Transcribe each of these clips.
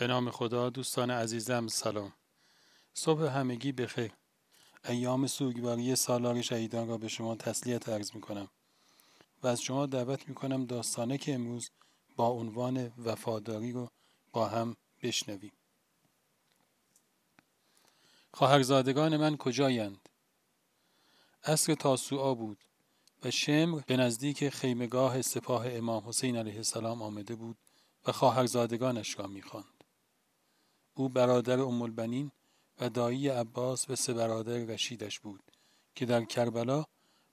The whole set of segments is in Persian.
به نام خدا دوستان عزیزم سلام صبح همگی بخیر ایام سوگواری سالار شهیدان را به شما تسلیت عرض می کنم و از شما دعوت می کنم داستانه که امروز با عنوان وفاداری رو با هم بشنویم خواهرزادگان من کجایند؟ عصر تاسوعا بود و شمر به نزدیک خیمگاه سپاه امام حسین علیه السلام آمده بود و خواهرزادگانش را می‌خواند. او برادر ام البنین و دایی عباس و سه برادر رشیدش بود که در کربلا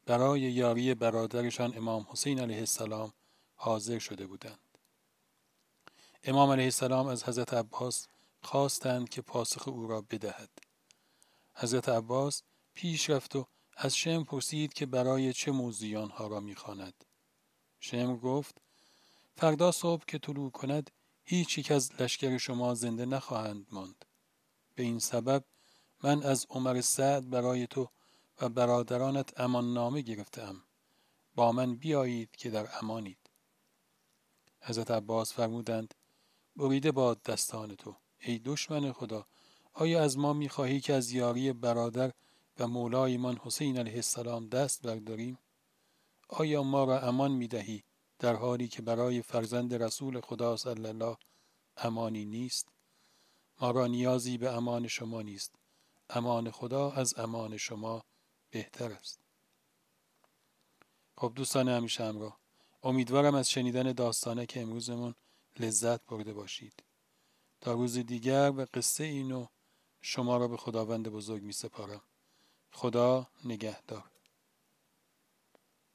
برای یاری برادرشان امام حسین علیه السلام حاضر شده بودند. امام علیه السلام از حضرت عباس خواستند که پاسخ او را بدهد. حضرت عباس پیش رفت و از شم پرسید که برای چه موضوعی آنها را می‌خواند. شم گفت فردا صبح که طلوع کند هیچ یک از لشکر شما زنده نخواهند ماند. به این سبب من از عمر سعد برای تو و برادرانت امان نامه گرفتم. با من بیایید که در امانید. حضرت عباس فرمودند بریده باد دستان تو ای دشمن خدا آیا از ما می‌خواهی که از یاری برادر و مولایمان حسین علیه السلام دست برداریم؟ آیا ما را امان می‌دهی در حالی که برای فرزند رسول خدا صلی الله امانی نیست ما را نیازی به امان شما نیست. امان خدا از امان شما بهتر است. خب دوستان همیشه همراه امیدوارم از شنیدن داستانه که امروزمون لذت برده باشید. تا روز دیگر و قصه اینو شما را به خداوند بزرگ می سپارم خدا نگهدار.